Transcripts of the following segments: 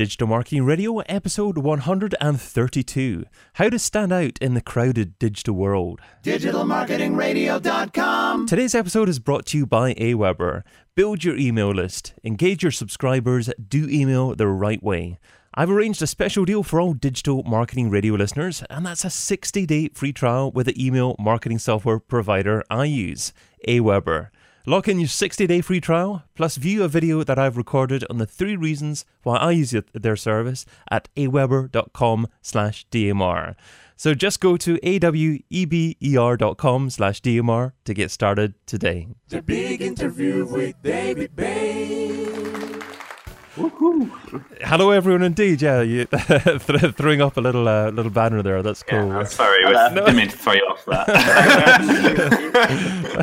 Digital Marketing Radio, episode 132 How to Stand Out in the Crowded Digital World. DigitalMarketingRadio.com. Today's episode is brought to you by Aweber. Build your email list, engage your subscribers, do email the right way. I've arranged a special deal for all Digital Marketing Radio listeners, and that's a 60 day free trial with the email marketing software provider I use, Aweber. Lock in your 60 day free trial, plus view a video that I've recorded on the three reasons why I use their service at aweber.com slash DMR. So just go to aweber.com slash DMR to get started today. The big interview with David Bain. Hello, everyone. Indeed, yeah, you, th- throwing up a little uh, little banner there. That's cool. Yeah, I'm sorry, I didn't mean to throw you off that.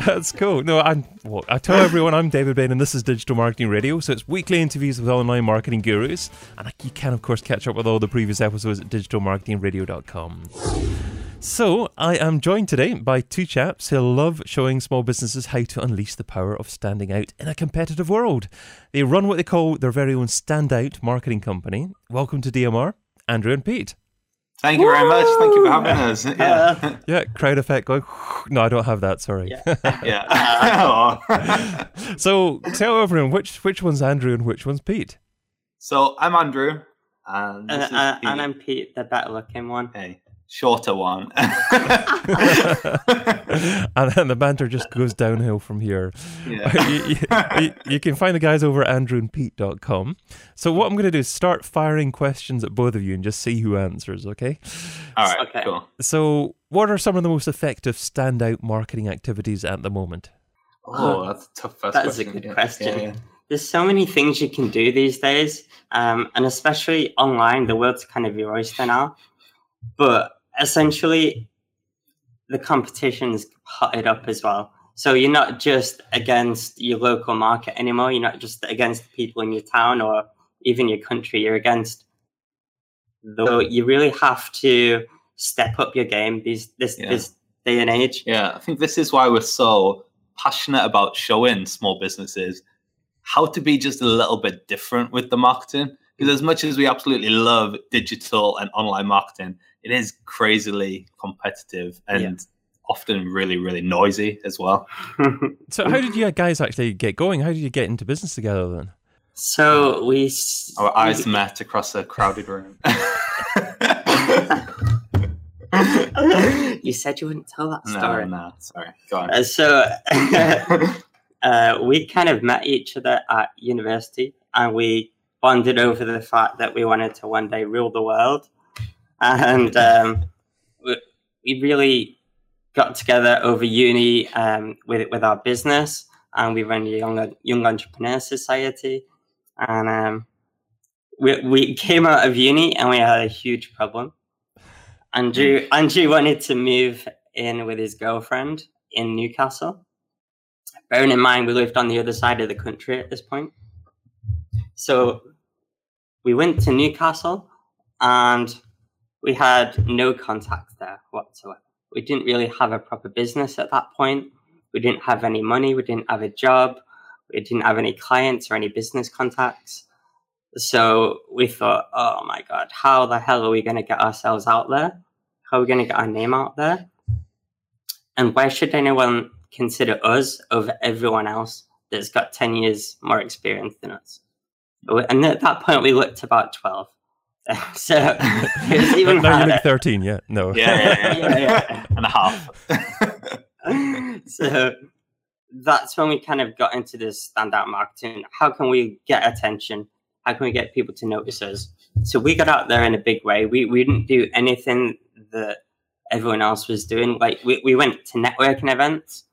That's cool. No, I'm. Well, I tell everyone I'm David Bain, and this is Digital Marketing Radio. So it's weekly interviews with online marketing gurus, and you can of course catch up with all the previous episodes at digitalmarketingradio.com. So, I am joined today by two chaps who love showing small businesses how to unleash the power of standing out in a competitive world. They run what they call their very own standout marketing company. Welcome to DMR, Andrew and Pete. Thank you very much. Thank you for having us. Yeah. Yeah, crowd effect going. No, I don't have that. Sorry. yeah. yeah. so, tell everyone which which one's Andrew and which one's Pete. so I'm Andrew. And, And, this is uh, Pete. and I'm Pete, the better looking one. Hey, shorter one. and then the banter just goes downhill from here. Yeah. you, you- you- you can find the guys over at andrewandpete.com. So, what I'm going to do is start firing questions at both of you and just see who answers, okay? All right, Okay. cool. So, what are some of the most effective standout marketing activities at the moment? Oh, that's a tough first That is a good Yeah, question. yeah, yeah. There's so many things you can do these days, um, and especially online, the world's kind of your oyster now. But essentially, the competition competition's hotted up as well. So you're not just against your local market anymore. You're not just against the people in your town or even your country. You're against. Though you really have to step up your game these this Yeah. this day and age. Yeah, I think this is why we're so passionate about showing small businesses how to be just a little bit different with the marketing. Because as much as we absolutely love digital and online marketing, it is crazily competitive and Yeah. often really, really noisy as well. So, how did you guys actually get going? How did you get into business together then? So we. Our eyes we- met across a crowded room. you said you wouldn't tell that no, story. no, sorry. Go on. Uh, so uh, we kind of met each other at university, and we bonded over the fact that we wanted to one day rule the world, and um, we, we really got together over uni um, with with our business, and we run a young young entrepreneur society, and um, we we came out of uni and we had a huge problem. Andrew Andrew wanted to move in with his girlfriend in Newcastle. Bearing in mind we lived on the other side of the country at this point. So we went to Newcastle and we had no contact there whatsoever. We didn't really have a proper business at that point. We didn't have any money, we didn't have a job, we didn't have any clients or any business contacts. So we thought, oh my God, how the hell are we going to get ourselves out there? How are we going to get our name out there? And why should anyone consider us over everyone else that's got 10 years more experience than us? And at that point, we looked about 12. so it was even now you harder. 13, yeah? No. Yeah, yeah, yeah. Yeah, yeah. and a half. so that's when we kind of got into this standout marketing. How can we get attention? How can we get people to notice us? So we got out there in a big way. We we didn't do anything that everyone else was doing. Like we, we went to networking events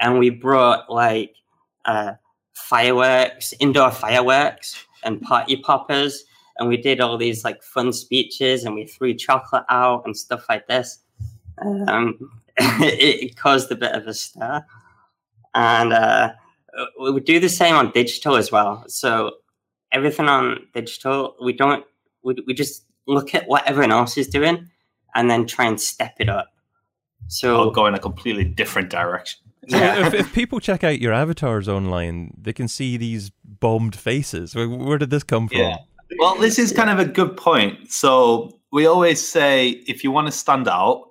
and we brought like uh, fireworks, indoor fireworks and party poppers. And we did all these like fun speeches and we threw chocolate out and stuff like this. Um, it, it caused a bit of a stir. And uh, we would do the same on digital as well. So everything on digital, we don't, we, we just look at what everyone else is doing and then try and step it up. So I'll go in a completely different direction. So if, if people check out your avatars online, they can see these bombed faces. Where, where did this come from? Yeah. Well, this is kind of a good point. So we always say if you want to stand out,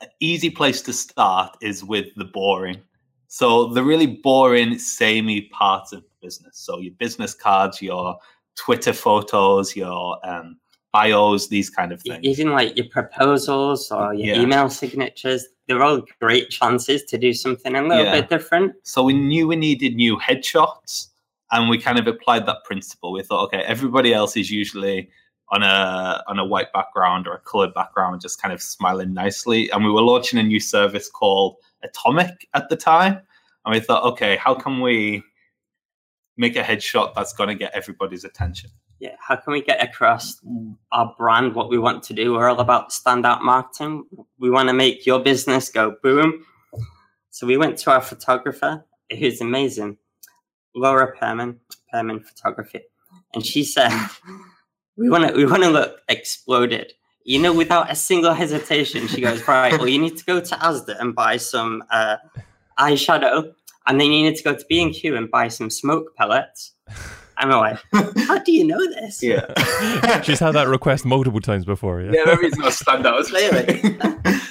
an easy place to start is with the boring. So the really boring, samey parts of business. So your business cards, your Twitter photos, your um, bios, these kind of things. Even like your proposals or your Yeah. email signatures, they're all great chances to do something a little Yeah. bit different. So we knew we needed new headshots, and we kind of applied that principle. We thought, okay, everybody else is usually on a on a white background or a colored background, just kind of smiling nicely. And we were launching a new service called Atomic at the time, and we thought, okay, how can we make a headshot that's going to get everybody's attention? Yeah, how can we get across our brand, what we want to do? We're all about standout marketing. We want to make your business go boom. So we went to our photographer, who's amazing, Laura Perman, Perman Photography, and she said, "We want to, we want to look exploded." You know, without a single hesitation, she goes, "Right, well, you need to go to Asda and buy some uh, eyeshadow, and then you need to go to B and Q and buy some smoke pellets." I'm like, "How do you know this?" Yeah. She's had that request multiple times before. Yeah. yeah, maybe it's not standout. Clearly.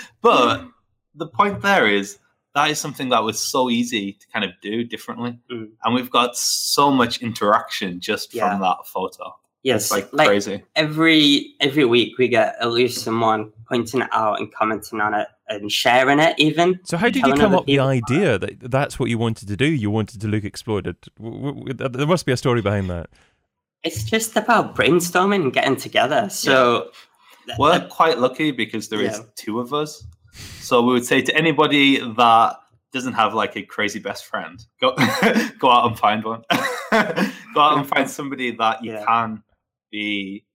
but the point there is that is something that was so easy to kind of do differently, Mm. and we've got so much interaction just Yeah. from that photo. Yes, It's like, like crazy. every every week we get at least someone pointing it out and commenting on it and sharing it even. So how did you come up with the idea that that's what you wanted to do? You wanted to look exploded. W- w- w- There must be a story behind that. It's just about brainstorming and getting together. So We're quite lucky because there is Yeah. two of us. So we would say to anybody that doesn't have like a crazy best friend, go go out and find one. go out and find somebody that you Yeah. can be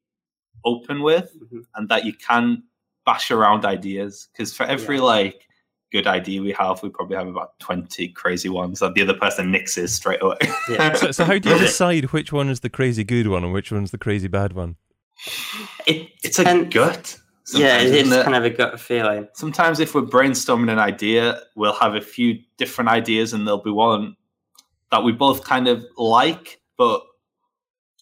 open with Mhm. and that you can bash around ideas. Because for every Yeah. like good idea we have, we probably have about twenty crazy ones that the other person nixes straight away. Yeah. So, so how do you decide which one is the crazy good one and which one's the crazy bad one? it it's a depends- gut. Yeah, it is it? kind of a gut feeling. sometimes if we're brainstorming an idea, we'll have a few different ideas, and there'll be one that we both kind of like, but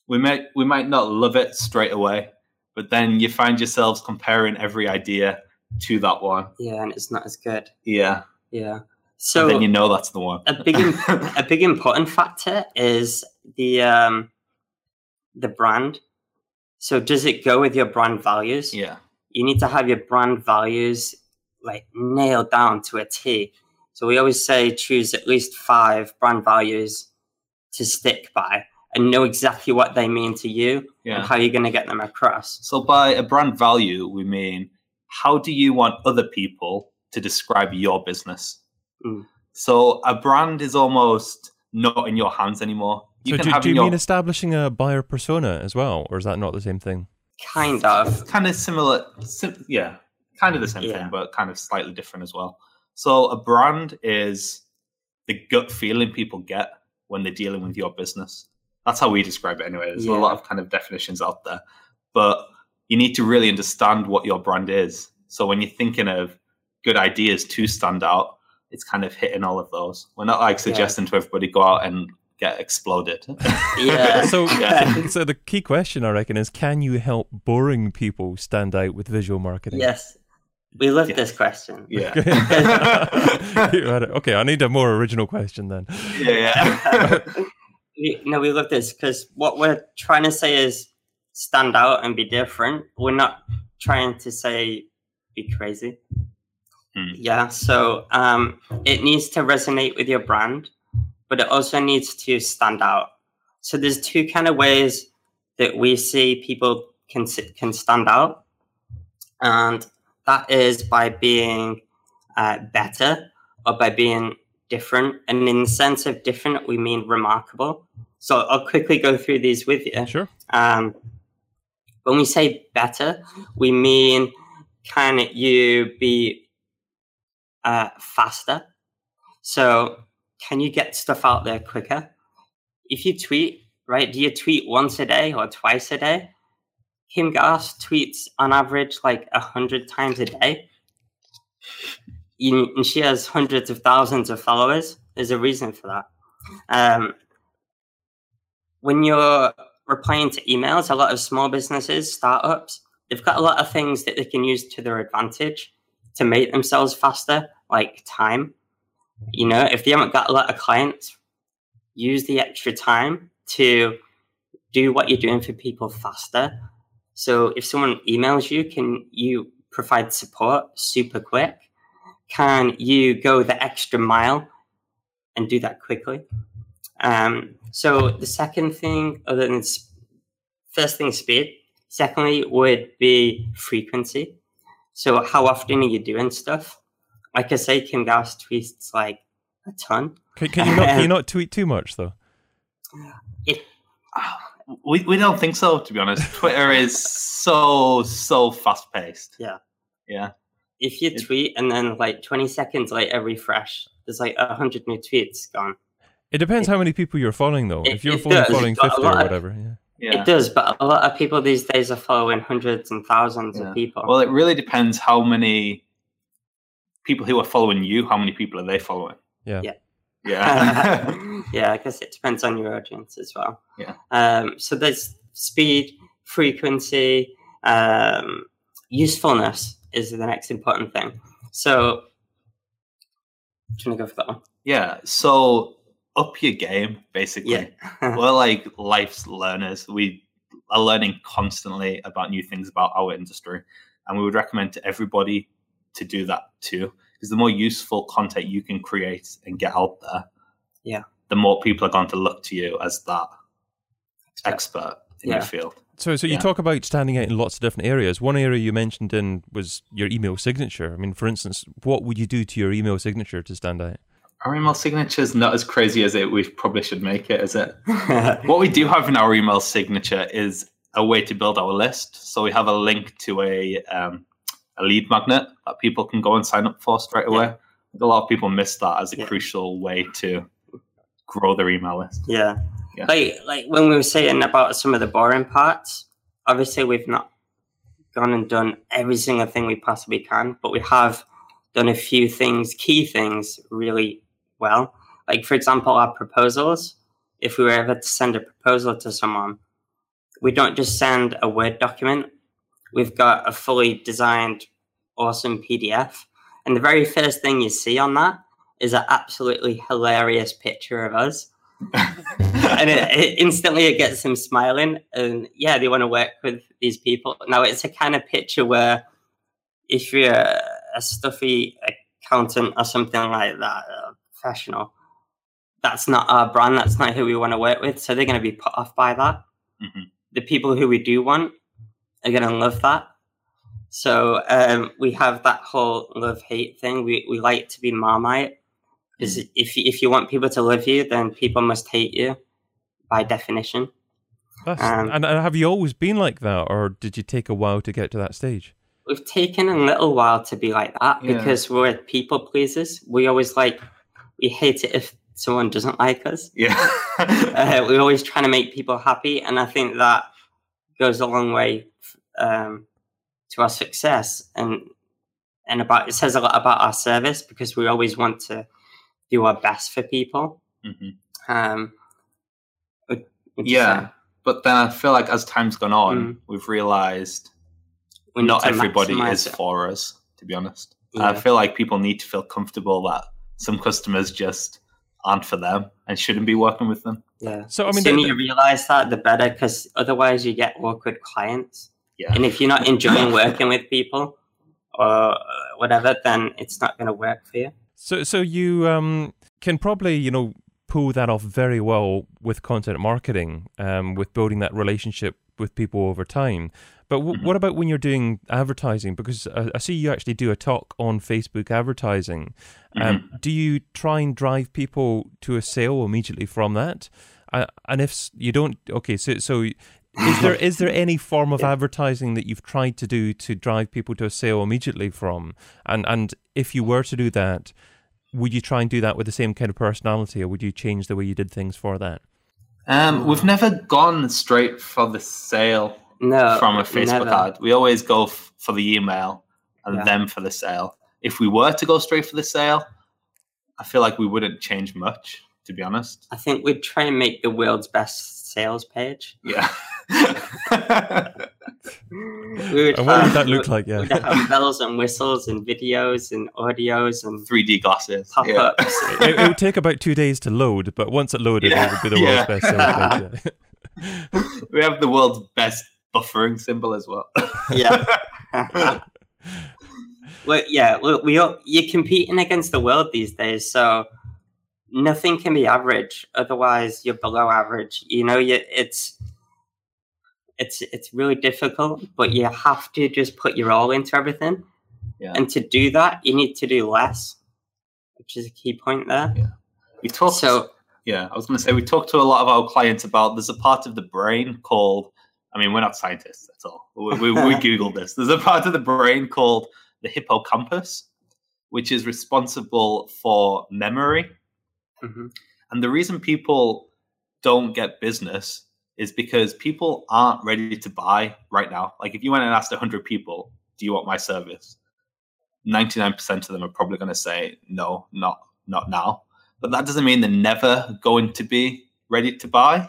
we might we might not love it straight away. But then you find yourselves comparing every idea to that one. Yeah, and it's not as good. Yeah, Yeah. so So then you know that's the one. a big a big important factor is the um the brand. So does it go with your brand values? yeah, You need to have your brand values like nailed down to a T. So we always say choose at least five brand values to stick by and know exactly what they mean to you yeah. and how you're going to get them across. So by a brand value, we mean how do you want other people to describe your business? Mm. So a brand is almost not in your hands anymore. You so can do, have do you your mean establishing a buyer persona as well, or is that not the same thing? Kind of. kind of similar, sim- yeah, kind of the same Yeah. thing, but kind of slightly different as well. So a brand is the gut feeling people get when they're dealing with your business. That's how we describe it anyway. There's a lot of kind of definitions out there, but you need to really understand what your brand is. So when you're thinking of good ideas to stand out, it's kind of hitting all of those. We're not like suggesting to everybody go out and get exploded. Yeah. So, Yeah. so the key question I reckon is: Can you help boring people stand out with visual marketing? Yes. We love Yes. this question. yeah. You had it. okay, I need a more original question then. yeah, yeah. We- no, we love this because what we're trying to say is stand out and be different. We're not trying to say be crazy. Hmm. Yeah, so um, it needs to resonate with your brand, but it also needs to stand out. So there's two kind of ways that we see people can can stand out, and that is by being uh, better or by being different. And in the sense of different, we mean remarkable. So I'll quickly go through these with you. Sure. Um, when we say better, we mean can you be uh, faster? So can you get stuff out there quicker? If you tweet, right, do you tweet once a day or twice a day? Kim Garst tweets on average like a hundred times a day. And she has hundreds of thousands of followers. There's a reason for that. Um, when you're replying to emails. A lot of small businesses, startups, they've got a lot of things that they can use to their advantage to make themselves faster, like time. You know, if they haven't got a lot of clients, use the extra time to do what you're doing for people faster. So if someone emails you, can you provide support super quick? Can you go the extra mile and do that quickly? Um, so the second thing, other than first thing, speed. Secondly, would be frequency. So how often are you doing stuff? Like I say, Kim Garst tweets like a ton. Can, can you not? Can you not tweet too much though? It, We we don't think so, to be honest. Twitter is so so fast paced. Yeah. Yeah. if you tweet and then like 20 seconds later refresh, there's like a hundred new tweets gone. It depends how many people you're following though. It- if you're following, does, following fifty or lot of- whatever, yeah. Yeah. It does, but a lot of people these days are following hundreds and thousands Yeah. of people. Well, it really depends how many people who are following you, how many people are they following? Yeah. Yeah. Yeah. yeah, I guess it depends on your audience as well. Yeah. Um, so there's speed, frequency, um, usefulness is the next important thing. So, do you want to go for that one? yeah. So up your game, basically. Yeah. We're like life's learners. We are learning constantly about new things about our industry. And we would recommend to everybody to do that too. Because the more useful content you can create and get out there, Yeah. the more people are going to look to you as that expert in Yeah. your field. So, so you Yeah. talk about standing out in lots of different areas. One area you mentioned in was your email signature. I mean, for instance, what would you do to your email signature to stand out? Our email signature is not as crazy as it we probably should make it, is it? What we do have in our email signature is a way to build our list. So we have a link to a um, a lead magnet that people can go and sign up for straight away. Think A lot of people miss that as a Yeah. crucial way to grow their email list. Yeah. Yeah. Like like when we were saying about some of the boring parts, obviously we've not gone and done every single thing we possibly can, but we have done a few things, key things really well. Like for example, our proposals. If we were ever to send a proposal to someone, we don't just send a Word document. We've got a fully designed, awesome PDF. And the very first thing you see on that is an absolutely hilarious picture of us. And it, it instantly it gets them smiling. And yeah they want to work with these people. Now it's a kind of picture where if you're a, a stuffy accountant or something like that a professional that's not our brand. That's not who we want to work with. So they're going to be put off by that. Mhm. the people who we do want are going to love that so um, we have that whole love hate thing we, we like to be marmite because if you, if you want people to love you, then people must hate you by definition. That's, Um, and, and have you always been like that, or did you take a while to get to that stage? We've taken a little while to be like that Yeah. because we're people pleasers. We always like we hate it if someone doesn't like us. Yeah. Uh, we're always trying to make people happy, and I think that goes a long way um, to our success and and about it says a lot about our service because we always want to do our best for people. Mhm. Um, would- would Yeah. But then I feel like as time's gone on, Mm. we've realized We not everybody is it. for us, to be honest. And I feel like people need to feel comfortable that some customers just aren't for them and shouldn't be working with them. Yeah. So, I mean the mean, sooner you realize that, the better, because otherwise you get awkward clients. Yeah. And if you're not enjoying working with people or whatever, then it's not going to work for you. So, so you um, can probably, you know, pull that off very well with content marketing, um, with building that relationship with people over time. But w- Mhm. what about when you're doing advertising? Because I, I see you actually do a talk on Facebook advertising. Um, Do you try and drive people to a sale immediately from that? Uh, and if you don't, okay, so so is there is there any form of Yeah. advertising that you've tried to do to drive people to a sale immediately from? And and if you were to do that, would you try and do that with the same kind of personality, or would you change the way you did things for that? Um, we've never gone straight for the sale No. from a Facebook never. ad. We always go f- for the email and Yeah. then for the sale. If we were to go straight for the sale, I feel like we wouldn't change much, to be honest. I think we'd try and make the world's best sales page. Yeah. We would And what would have- that look like? Yeah. We'd have bells and whistles and videos and audios and 3D glasses. pop Yeah. ups. it, it would take about two days to load, but once it loaded, Yeah, it would be the world's yeah. best sales page. yeah. we have the world's best buffering symbol as well. yeah. well, yeah. Look, we all, you're competing against the world these days, so nothing can be average. Otherwise, you're below average. You know, you, it's it's it's really difficult, but you have to just put your all into everything. Yeah. And to do that, you need to do less, which is a key point there. Yeah. We talked. So yeah, I was going to say we talked to a lot of our clients about there's a part of the brain called. I mean, we're not scientists at all. We, we, we googled this. There's a part of the brain called the hippocampus, which is responsible for memory. mhm. And the reason people don't get business is because people aren't ready to buy right now. Like if you went and asked 100 people, do you want my service? 99% of them are probably going to say no, not not now. But that doesn't mean they're never going to be ready to buy.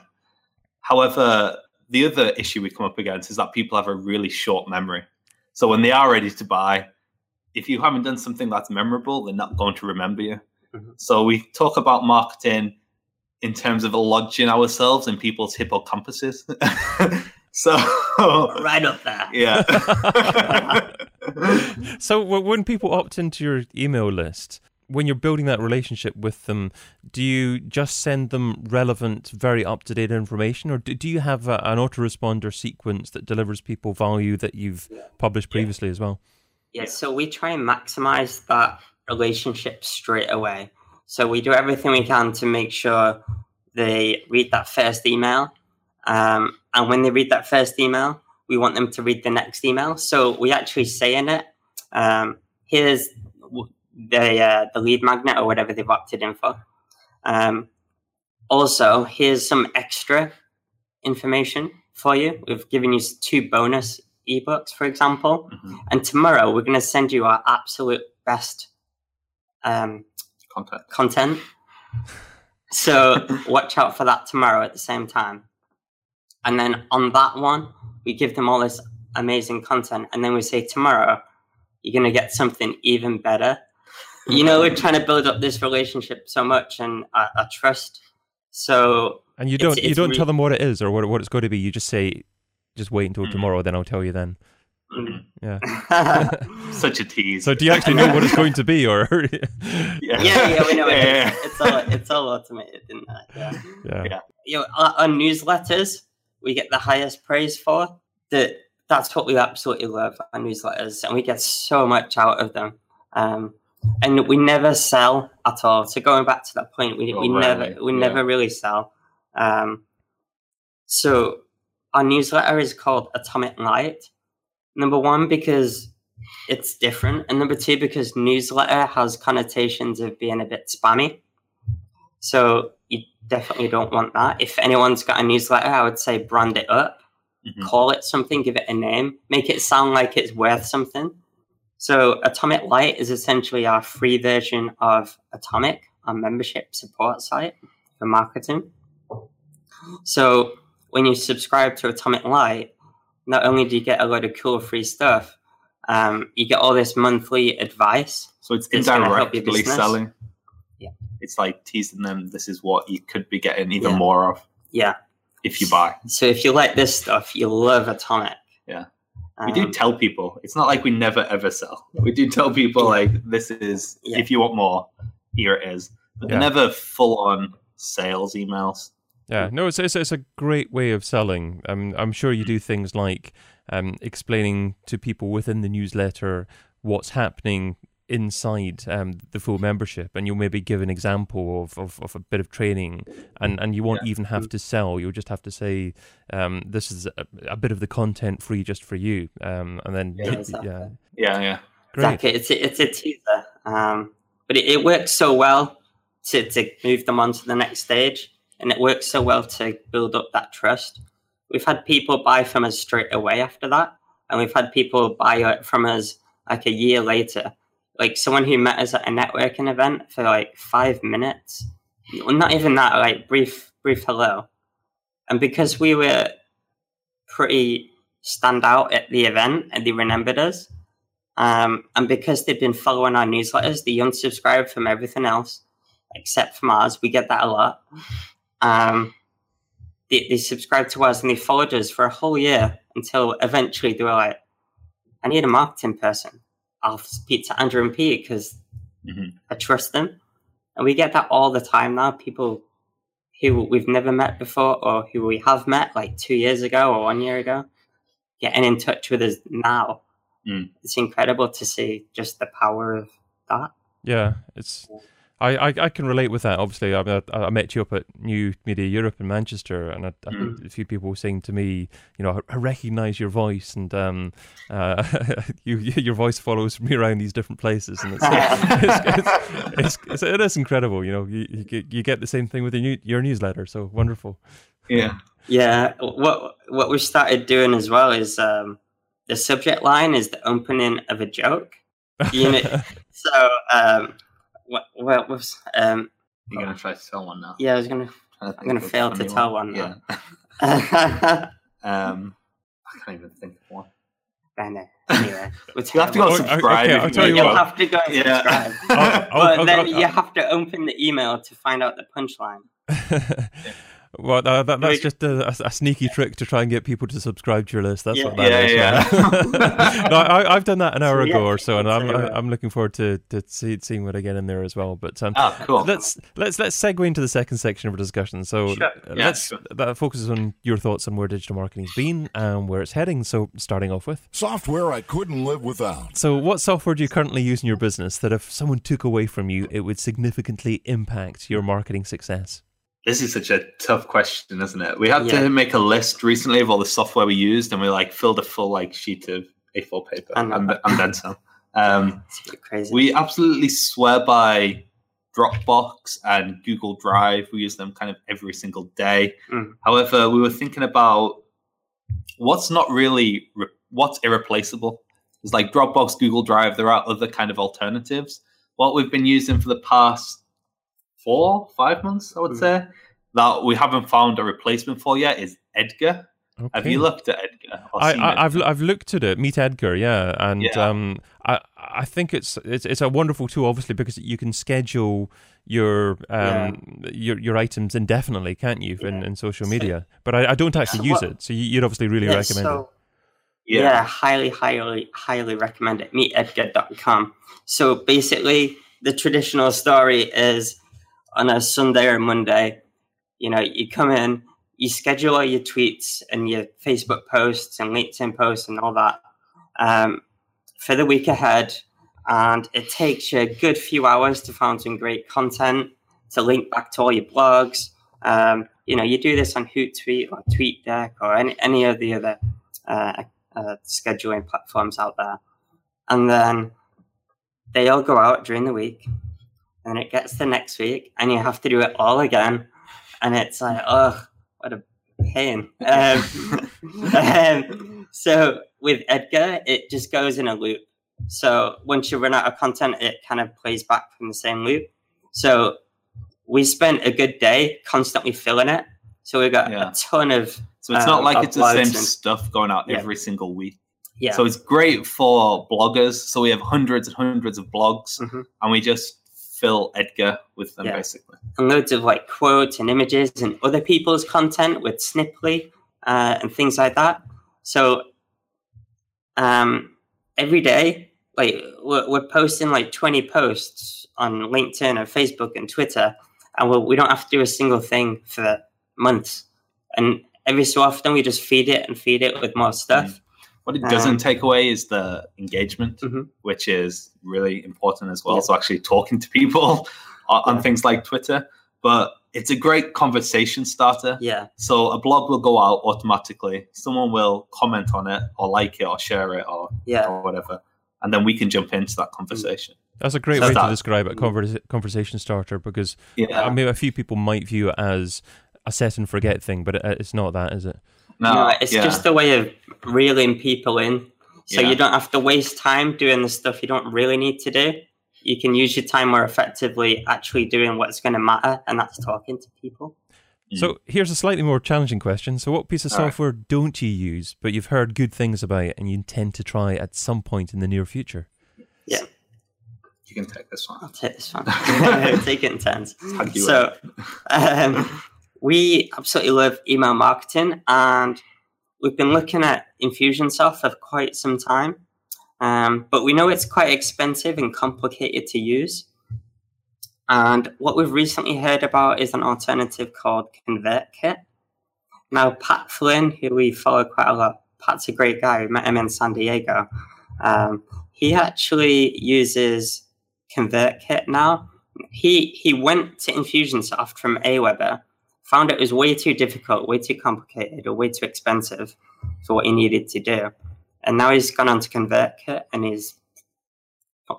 However, the other issue we come up against is that people have a really short memory. So when they are ready to buy, if you haven't done something that's memorable, they're not going to remember you. Mhm. So we talk about marketing in terms of lodging ourselves in people's hippocampuses. so right up there. yeah. so when people opt into your email list, when you're building that relationship with them, do you just send them relevant, very up to date information, or do, do you have a, an autoresponder sequence that delivers people value that you've published previously as well? Yeah, so we try and maximize that relationship straight away. So we do everything we can to make sure they read that first email. Um, and when they read that first email, we want them to read the next email. So we actually say in it, um, here's the, uh, the lead magnet or whatever they've opted in for. Um, also, here's some extra information for you. We've given you two bonus ebooks, for example. Mhm. And tomorrow we're going to send you our absolute best um, Content. content. So watch out for that tomorrow at the same time. And then on that one, we give them all this amazing content. And then we say, tomorrow, you're going to get something even better. You know, we're trying to build up this relationship so much and a, a trust. So And you don't you it's don't re- tell them what it is or what what it's going to be. You just say, just wait until Mhm. tomorrow, then I'll tell you then. Yeah. Such a tease. So do you actually know what it's going to be, or yeah. yeah, yeah, we know it. Yeah. It's all it's all automated, isn't it? Yeah. yeah. Yeah. You know, our, our newsletters we get the highest praise for. That that's what we absolutely love our newsletters, and we get so much out of them. Um, and we never sell at all. So going back to that point, we, Oh, we right, never we Yeah. never really sell. Um, so our newsletter is called Atomic Light. Number one because it's different, and number two because newsletter has connotations of being a bit spammy. So you definitely don't want that. If anyone's got a newsletter, I would say brand it up, Mhm. call it something, give it a name, make it sound like it's worth something. So Atomic Light is essentially our free version of Atomic, our membership support site for marketing. So when you subscribe to Atomic Light, not only do you get a lot of cool free stuff, um, you get all this monthly advice. So it's It's gonna help your indirectly selling. Yeah. It's like teasing them. This is what you could be getting even Yeah. more of Yeah. if you buy. So if you like this stuff, you love Atomic. Yeah. We do Um, tell people. It's not like we never ever sell. We do tell people like this is Yeah. if you want more, here it is. But Yeah. never full on sales emails. Yeah, no, it's, it's it's a great way of selling. Um, I'm sure you do things like um, explaining to people within the newsletter what's happening inside um, the full membership, and you'll maybe give an example of, of, of a bit of training, and, and you won't even have to sell. You'll just have to say, um, "This is a, a bit of the content free just for you," um, and then Yeah, exactly. yeah, Yeah, yeah. great. Exactly. It's a, it's a teaser, um, but it, it works so well to, to move them on to the next stage, and it works so well to build up that trust. We've had people buy from us straight away after that, and we've had people buy from us like a year later. Like someone who met us at a networking event for like five minutes, well, not even that, like brief, brief hello. And because we were pretty stand out at the event and they remembered us, um, and because they've been following our newsletters, they unsubscribed from everything else except from ours. We get that a lot. Um, they, they subscribed to us and they followed us for a whole year until eventually they were like, I need a marketing person. I'll speak to Andrew and Pete because Mhm. I trust them. And we get that all the time now. People who we've never met before or who we have met like two years ago or one year ago getting in touch with us now. Mm. It's incredible to see just the power of that. Yeah, it's. I, I, I can relate with that. Obviously, I, I, I met you up at New Media Europe in Manchester, and I, I, Mm. a few people were saying to me, you know, I, recognise your voice, and um, uh, you, your voice follows me around these different places, and it's, it's, it's, it's, it's it is incredible. You know, you, you get you get the same thing with your, new, your newsletter. So wonderful. Yeah. Yeah, what what we've started doing as well is um, the subject line is the opening of a joke. You know, so um, what what was um, You're gonna try to tell one now. yeah, I was gonna I'm gonna think of a fail to tell one Yeah. I Um, I can't even think of one. know. Anyway, we're You have to go Oh, and okay, subscribe. I'll tell you You'll what. have to go and Yeah. subscribe. I'll- but I'll- then I'll- you have to open the email to find out the punchline. well, uh, that, that's just a, a, a sneaky trick to try and get people to subscribe to your list. That's Yeah. what that is. Yeah, yeah. no, I, I've done that an hour So, yeah, ago or so, and I'm so, I'm looking forward to to see, seeing what I get in there as well. But um, Ah, cool. let's let's let's segue into the second section of our discussion. So Sure. Yeah, let's sure. that focuses on your thoughts on where digital marketing's been and where it's heading. So starting off with, Software I couldn't live without. so what software do you currently use in your business that if someone took away from you, it would significantly impact your marketing success? This is such a tough question, isn't it? We had Yeah. to make a list recently of all the software we used, and we like filled a full like sheet of A4 paper, know. and, and then some. Um, crazy. we absolutely swear by Dropbox and Google Drive. We use them kind of every single day. Mm. However, we were thinking about what's not really re- what's irreplaceable. It's like Dropbox, Google Drive. There are other kind of alternatives. What we've been using for the past four, five months, I would Mm. say, that we haven't found a replacement for yet is Edgar. Have you looked at Edgar? I, seen I, it? I've I've looked at it. Meet Edgar, yeah, and Yeah. um, I I think it's it's it's a wonderful tool, obviously, because you can schedule your um your your items indefinitely, can't you, in, Yeah. in social So- media? But I, I don't actually So use what- it, so you- you'd obviously really Yeah, recommend it. so- yeah. highly, highly, highly recommend it. Meet MeetEdgar.com. So basically, the traditional story is on a Sunday or Monday, you know, you come in, you schedule all your tweets and your Facebook posts and LinkedIn posts and all that um, for the week ahead. And it takes you a good few hours to find some great content to link back to all your blogs. Um, you know, you do this on Hootsuite or TweetDeck or any, any of the other uh, uh, scheduling platforms out there. And then they all go out during the week. And it gets the next week, and you have to do it all again. And it's like, oh, what a pain. Um, um, so with Edgar, it just goes in a loop. So once you run out of content, it kind of plays back from the same loop. So we spent a good day constantly filling it. So we got Yeah. a ton of so it's um, not like it's the same and- stuff going out Yeah. every single week. yeah. So it's great for bloggers. So we have hundreds and hundreds of blogs, Mhm. and we just fill Edgar with them Yeah. basically. and loads of like quotes and images and other people's content with Sniply uh, and things like that. So um, every day, like we're, we're posting like 20 posts on LinkedIn and Facebook and Twitter, and we're, we don't have to do a single thing for months. And every so often, we just feed it and feed it with more stuff. What it doesn't Um, take away is the engagement, Mhm. which is really important as well. Yeah. So actually talking to people on, on Yeah. things like Twitter, but it's a great conversation starter. Yeah, So a blog will go out automatically. Someone will comment on it or like it or share it or, yeah. or whatever. And then we can jump into that conversation. That's a great So way to describe it, conversa- conversation starter, because Yeah. I mean, a few people might view it as a set and forget thing, but it, it's not that, is it? No, No, it's yeah. just a way of reeling people in. So Yeah. you don't have to waste time doing the stuff you don't really need to do. you can use your time more effectively actually doing what's going to matter, and that's talking to people. So here's a slightly more challenging question. So, what piece of All right. software don't you use, but you've heard good things about it and you intend to try at some point in the near future? Yeah, You can take this one. I'll take this one. take it in turns. Tag So, um, we absolutely love email marketing, and we've been looking at Infusionsoft for quite some time. Um, but we know it's quite expensive and complicated to use. And what we've recently heard about is an alternative called ConvertKit. Now, Pat Flynn, who we follow quite a lot, Pat's a great guy. We met him in San Diego. Um, he actually uses ConvertKit now. He he went to Infusionsoft from Aweber, found it was way too difficult, way too complicated, or way too expensive for what he needed to do. And now he's gone on to ConvertKit and he's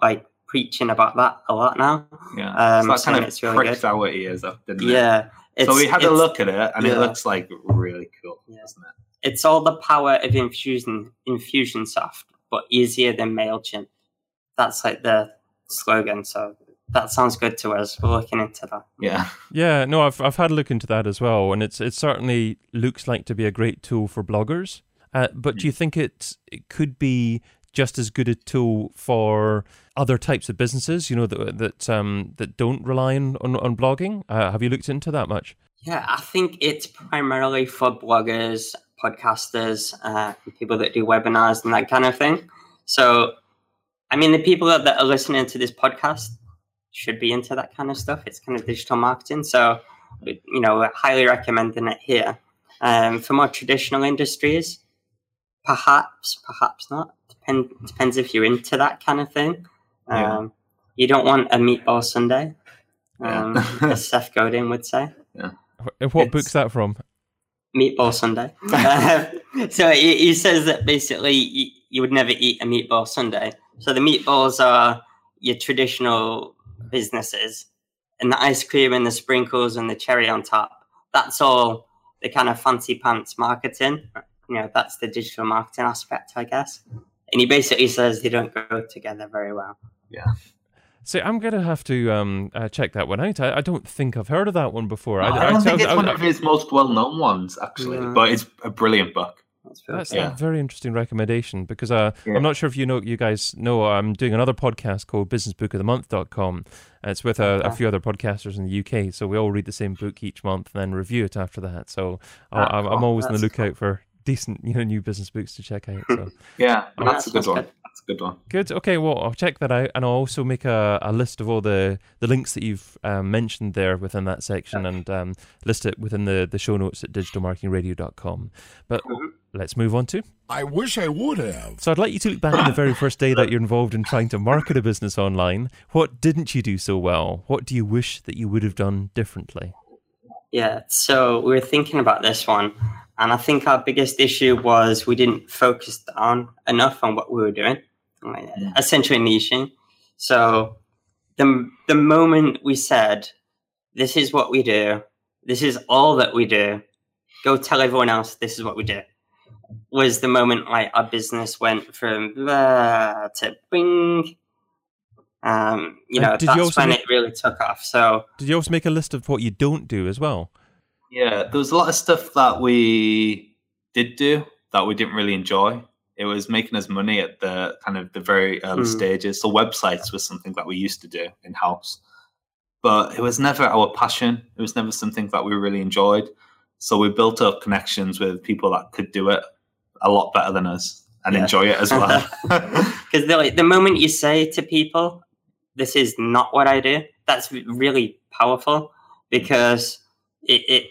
like preaching about that a lot now. Yeah. Um, so that kind of really pricked good. our ears up, didn't it? Yeah. So we had a look at it, and it looks like really cool, Yeah. doesn't it? It's all the power of Infusion Infusionsoft, but easier than Mailchimp. That's like the slogan. So that sounds good to us. We're looking into that. Yeah. Yeah, no, I've I've had a look into that as well, and it's it certainly looks like to be a great tool for bloggers. Uh, but do you think it it could be just as good a tool for other types of businesses? You know that that um that don't rely on on, on blogging. Uh, have you looked into that much? Yeah, I think it's primarily for bloggers, podcasters, uh, people that do webinars and that kind of thing. So, I mean, the people that, that are listening to this podcast should be into that kind of stuff. It's kind of digital marketing. So, you know, we're highly recommending it here. Um, for more traditional industries, perhaps, perhaps not. Depend, depends if you're into that kind of thing. Yeah. Um, you don't want a meatball Sundae, Yeah. um, as Seth Godin would say. Wh- What It's- book's that from? meatball Sundae. Um, so he, he says that basically you, you would never eat a meatball Sundae. So the meatballs are your traditional businesses, and the ice cream and the sprinkles and the cherry on top. That's all the kind of fancy pants marketing. You know, that's the digital marketing aspect, I guess. And he basically says they don't go together very well. Yeah. So I'm gonna have to um uh, check that one out. I, I don't think I've heard of that one before. I, don't think it's I- one I- of his most well-known ones, actually, Yeah. but it's a brilliant book. That's That's. Yeah. a very interesting recommendation because uh, Yeah. I'm not sure if you know, you guys know, I'm doing another podcast called BusinessBookOfTheMonth.com. And it's with a, a few other podcasters in the UK. So we all read the same book each month and then review it after that. So I- Ah, I'm, I'm cool. always on the That's lookout for decent, you know, new business books to check out. So Yeah, that's a good one. That's a good one. good. Okay, well, I'll check that out, and I'll also make a, a list of all the, the links that you've um, mentioned there within that section, and um, list it within the, the show notes at digitalmarketingradio.com. But Mhm. Let's move on to I wish I would have. So I'd like you to look back on the very first day that you're involved in trying to market a business online. What didn't you do so well? What do you wish that you would have done differently? Yeah, so we were thinking about this one, and I think our biggest issue was we didn't focus down enough on what we were doing, essentially niching. So the the moment we said, "This is what we do. This is all that we do," go tell everyone else this is what we do. Was the moment like our business went from blah to bing. Um, you know, did you that's also when make- it really took off. So Did you also make a list of what you don't do as well? Yeah, there was a lot of stuff that we did do that we didn't really enjoy. It was making us money at the kind of the very early Hmm. stages. So websites was something that we used to do in house, but it was never our passion. It was never something that we really enjoyed. So we built up connections with people that could do it a lot better than us and Yeah. enjoy it as well. because like the moment you say to people this is not what i do that's really powerful because it it,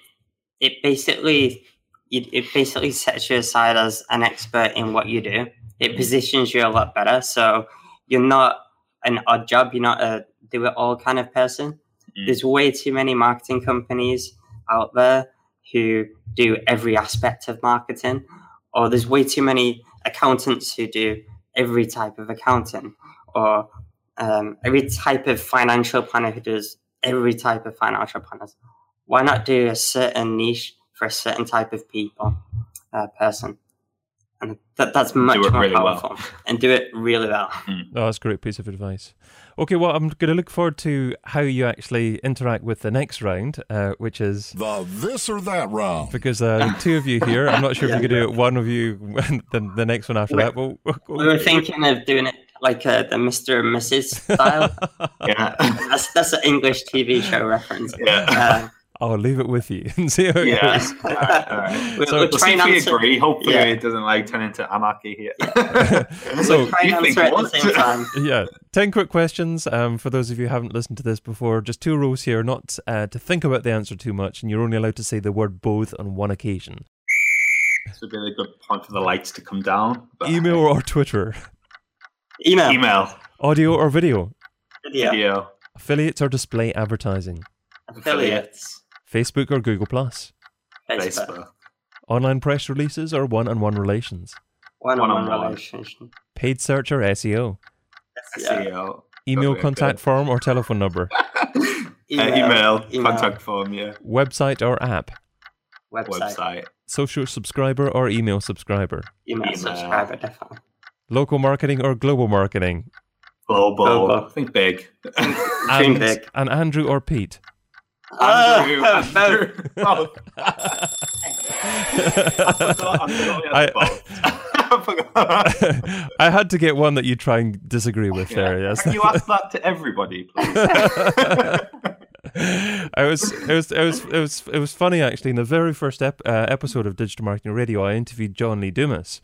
it basically it, it basically sets you aside as an expert in what you do it positions you a lot better so you're not an odd job you're not a do it all kind of person Mm. there's way too many marketing companies out there who do every aspect of marketing or there's way too many accountants who do every type of accounting or um, every type of financial planner who does every type of financial planners. Why not do a certain niche for a certain type of people, uh, person? And that that's much more really well. powerful and do it really well. Oh, that's a great piece of advice. Okay, well, I'm going to look forward to how you actually interact with the next round, uh, which is The this or that round. because uh, two of you here. I'm not sure if you're going to do it one of you, the, the next one after that. But we'll, We were thinking of doing it like uh, the Mr. and Mrs. style. Yeah. that's that's an English TV show reference. Yeah. I'll leave it with you and see how it Yeah. goes. all right, all right. We'll, So- we'll We'll try and answer. agree. Hopefully, Yeah. it doesn't like turn into anarchy here. So- Try and You think answer at the same time. Yeah, 10 quick questions. Um, for those of you who haven't listened to this before, just two rules here not uh, to think about the answer too much, and you're only allowed to say the word both on one occasion. This would be a good point for the lights to come down. but- Email or Twitter, Email. email, audio or video, Video. video, affiliates or display advertising, Affiliates. Facebook or Google Plus, Facebook. Facebook, online press releases or one on one relations, One-on-one One-on-one. relationship. paid search or SEO, SEO, email Okay, contact good. form or telephone number, Uh, email, contact form, yeah, website or app, website, website, social subscriber or email subscriber, email, Email. subscriber, definitely. local marketing or global marketing, global. Global. Think big. Dream and, big. and Andrew or Pete. Andrew, Ah, Andrew. Oh, I forgot. I forgot we had I- I forgot. I had to get one that you try and disagree with there. Yes. Can you ask that to everybody, please? I was, it was, it was, it was, it was funny actually. In the very first ep- uh, episode of Digital Marketing Radio, I interviewed John Lee Dumas,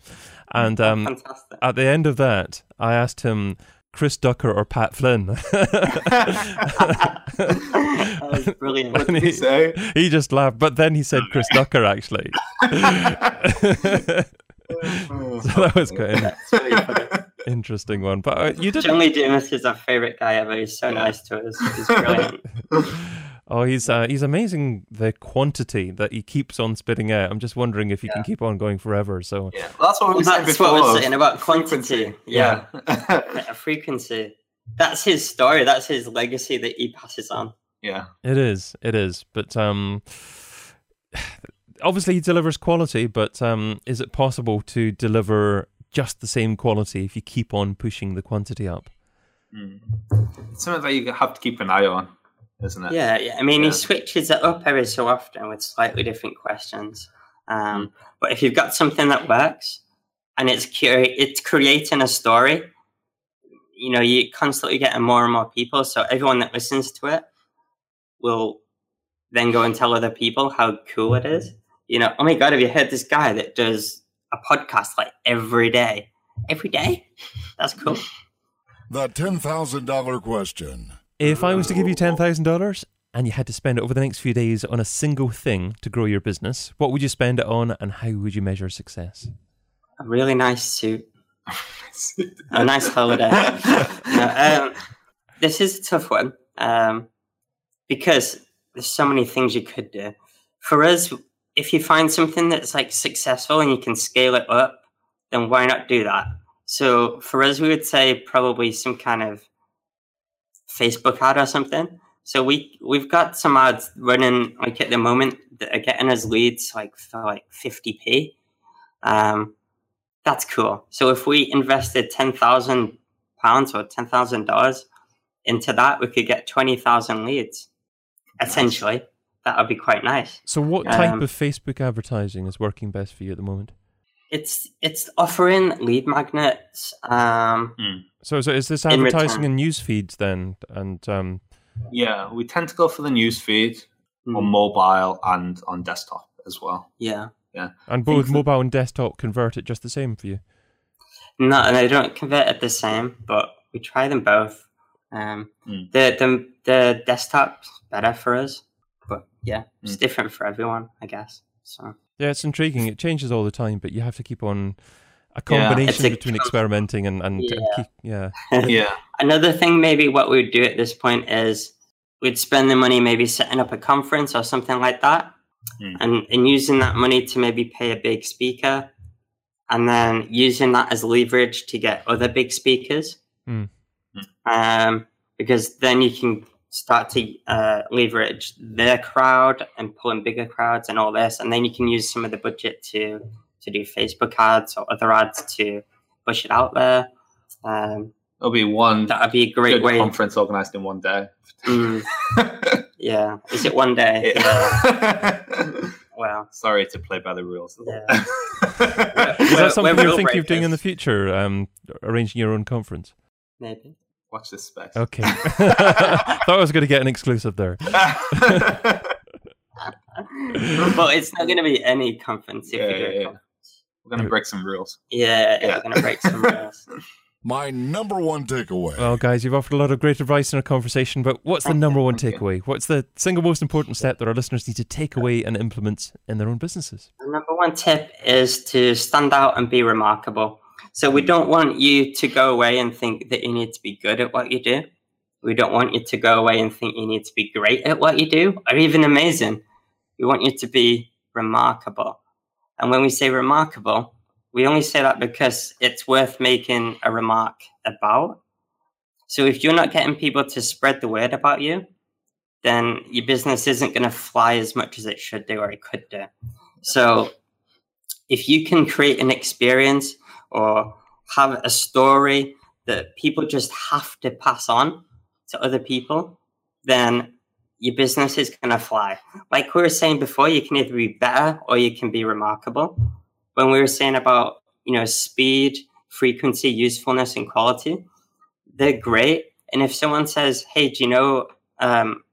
and um, at the end of that, I asked him Chris Ducker or Pat Flynn. that was brilliant. What did he say? he just laughed, but then he said Chris Ducker actually. so that was quite an really interesting one. But uh, you did. Lee Dumas is our favorite guy ever. He's so nice to us. He's brilliant. Oh, he's uh, he's amazing. The quantity that he keeps on spitting out. I'm just wondering if he can keep on going forever. So Yeah, well, that's what we were saying That's before. what we're saying about quantity. frequency. Yeah. Yeah. A frequency. That's his story. That's his legacy that he passes on. yeah. it is, it is. But um, obviously he delivers quality. But um, is it possible to deliver just the same quality if you keep on pushing the quantity up? Mm. It's something that you have to keep an eye on, isn't it? Yeah, yeah. I mean, Yeah. he switches it up every so often with slightly different questions. Um, but if you've got something that works and it's cura- it's creating a story, you know, you're constantly getting more and more people. So everyone that listens to it will then go and tell other people how cool it is. You know, oh my god, have you heard this guy that does a podcast like every day? Every day? That's cool. The $10,000 question. If I was to give you ten thousand dollars and you had to spend it over the next few days on a single thing to grow your business, what would you spend it on, and how would you measure success? A really nice suit. a nice holiday. No, um, this is a tough one um, because there's so many things you could do. For us, if you find something that's like successful and you can scale it up, then why not do that? So for us, we would say probably some kind of Facebook ad or something. So we we've got some ads running like at the moment that are getting us leads like for like 50p. Um, that's cool. So if we invested ten thousand pounds or ten thousand dollars into that, we could get twenty thousand leads. Essentially, that would be quite nice. So, what type Um, of Facebook advertising is working best for you at the moment? It's it's offering lead magnets. Um, So, so is this advertising return. in news feeds then? And um, Yeah, we tend to go for the news feed mm, on mobile and on desktop as well. yeah. Yeah. And both so. mobile and desktop convert it just the same for you. No, they don't convert it the same, but we try them both. Um, Mm. the, the the desktop's better for us, but yeah, it's Mm. different for everyone, I guess. So Yeah, it's intriguing. It changes all the time, but you have to keep on a combination It's a- between experimenting and and, and Yeah. keep, yeah. Yeah, Another thing, maybe what we would do at this point is we'd spend the money maybe setting up a conference or something like that, Hmm. and, and using that money to maybe pay a big speaker, and then using that as leverage to get other big speakers. Hmm. Um, because then you can start to uh, leverage their crowd and pull in bigger crowds and all this, and then you can use some of the budget to to do Facebook ads or other ads to push it out there. Um, There'll be one that would be a great way. conference organized in one day. Mm, yeah, is it one day? Yeah. Well, Sorry to play by the rules. yeah. Is We're- that something we're you're doing in the future? Um, arranging your own conference? Maybe. Watch this space. Okay. Thought I was going to get an exclusive there. but it's not going to be any conference if Yeah, we do yeah, a yeah. conference. We're gonna break some rules. Yeah, Yeah. we're going to break some rules. My number one takeaway. Well, guys, you've offered a lot of great advice in our conversation, but what's the number one takeaway? What's the single most important step that our listeners need to take away and implement in their own businesses? The number one tip is to stand out and be remarkable. So we don't want you to go away and think that you need to be good at what you do. We don't want you to go away and think you need to be great at what you do or even amazing. We want you to be remarkable. And when we say remarkable, we only say that because it's worth making a remark about. So if you're not getting people to spread the word about you, then your business isn't going to fly as much as it should do or it could do. So if you can create an experience or have a story that people just have to pass on to other people, then your business is going to fly. Like we were saying before, you can either be better or you can be remarkable. When we were saying about, you know, speed, frequency, usefulness, and quality, they're great. And if someone says, hey, do you know um,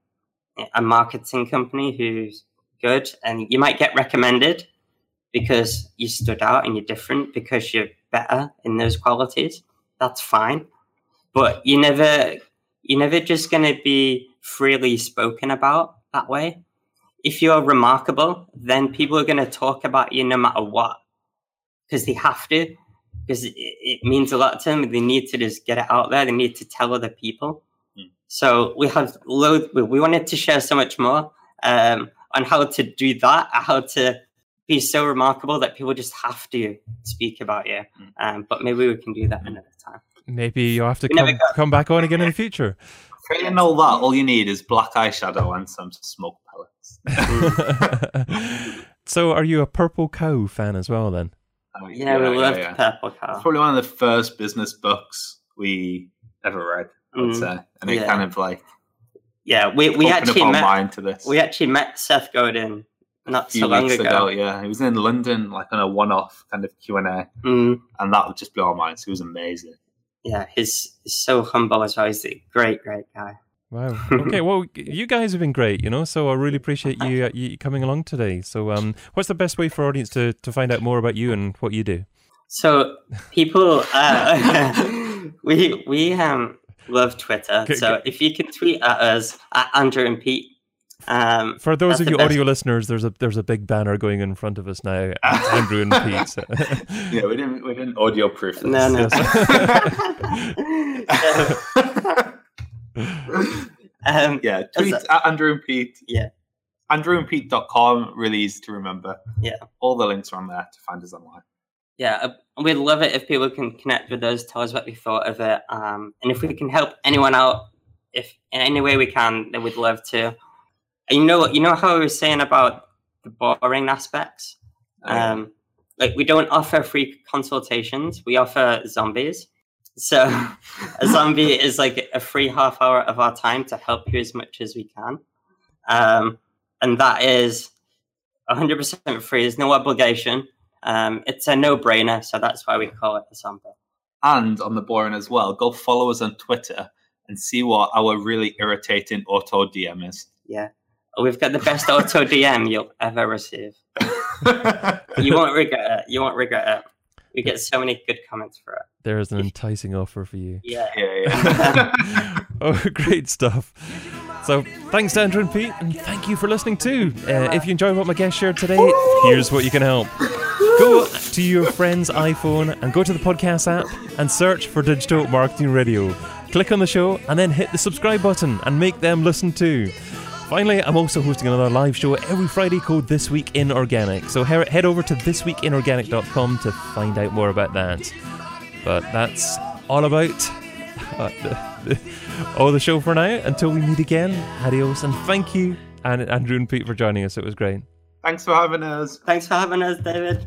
a marketing company who's good? And you might get recommended because you stood out and you're different because you're better in those qualities. That's fine. But you never you're never just gonna be freely spoken about that way. If you're remarkable, then people are gonna talk about you no matter what. Because they have to. Because it, it means a lot to them. They need to just get it out there. They need to tell other people. Mm. So we have loads. We we wanted to share so much more um, on how to do that, how to be so remarkable that people just have to speak about you. Mm. Um, but maybe we can do that another time. Maybe you'll have to We come, come back on again in the future. Creating all that, all you need is black eyeshadow and some smoke pellets. so, are you a Purple Cow fan as well then? Oh, Yeah, we loved yeah. Purple It's Cow. probably one of the first business books we ever read, I would Mm, say. And it yeah. kind of like Yeah, we, we actually met. to this. We actually met Seth Godin not a few so long weeks ago. ago. yeah. He was in London, like on a one-off kind of Q and A, Mm, and that would just blow our minds. He was amazing. yeah, he's, he's so humble as well. He's a great, great guy. Wow. Okay. Well, you guys have been great, you know. So I really appreciate you uh, you coming along today. So, um, what's the best way for our audience to to find out more about you and what you do? So people, uh, we we um love Twitter. Okay, so okay. if you could tweet at us at Andrew and Pete, um, For those of the you best. audio listeners, there's a there's a big banner going in front of us now. Andrew and Pete. So- Yeah, we didn't we didn't audio proof this. no, no. um, yeah, tweet at Andrew and Pete. Yeah. AndrewandPete.com, really easy to remember. Yeah. All the links are on there to find us online. yeah, uh, we'd love it if people can connect with us, tell us what they thought of it, um, and if we can help anyone out, if in any way we can, then we'd love to. You know, you know how I was saying about the boring aspects. Um, like we don't offer free consultations; we offer zombies. So a zombie is like a free half hour of our time to help you as much as we can, um, and that is 100% free. There's no obligation. Um, it's a no-brainer, so that's why we call it a zombie. and on the boring as well, go follow us on Twitter and see what our really irritating auto DM is. Yeah, we've got the best auto DM you'll ever receive. You won't regret it. You won't regret it. We get so many good comments for it. There's an enticing offer for you. Yeah. yeah, yeah. oh, great stuff. So, thanks to Andrew and Pete, and thank you for listening too. Uh, if you enjoyed what my guest shared today, here's what you can help. Go to your friend's iPhone and go to the podcast app and search for Digital Marketing Radio. Click on the show and then hit the subscribe button and make them listen too. Finally, I'm also hosting another live show every Friday called This Week in Organic. So he- head over to thisweekinorganic.com to find out more about that. But that's all about uh, all the show for now. Until we meet again, adios and thank you, and Andrew and Pete for joining us. It was great. Thanks for having us. Thanks for having us, David.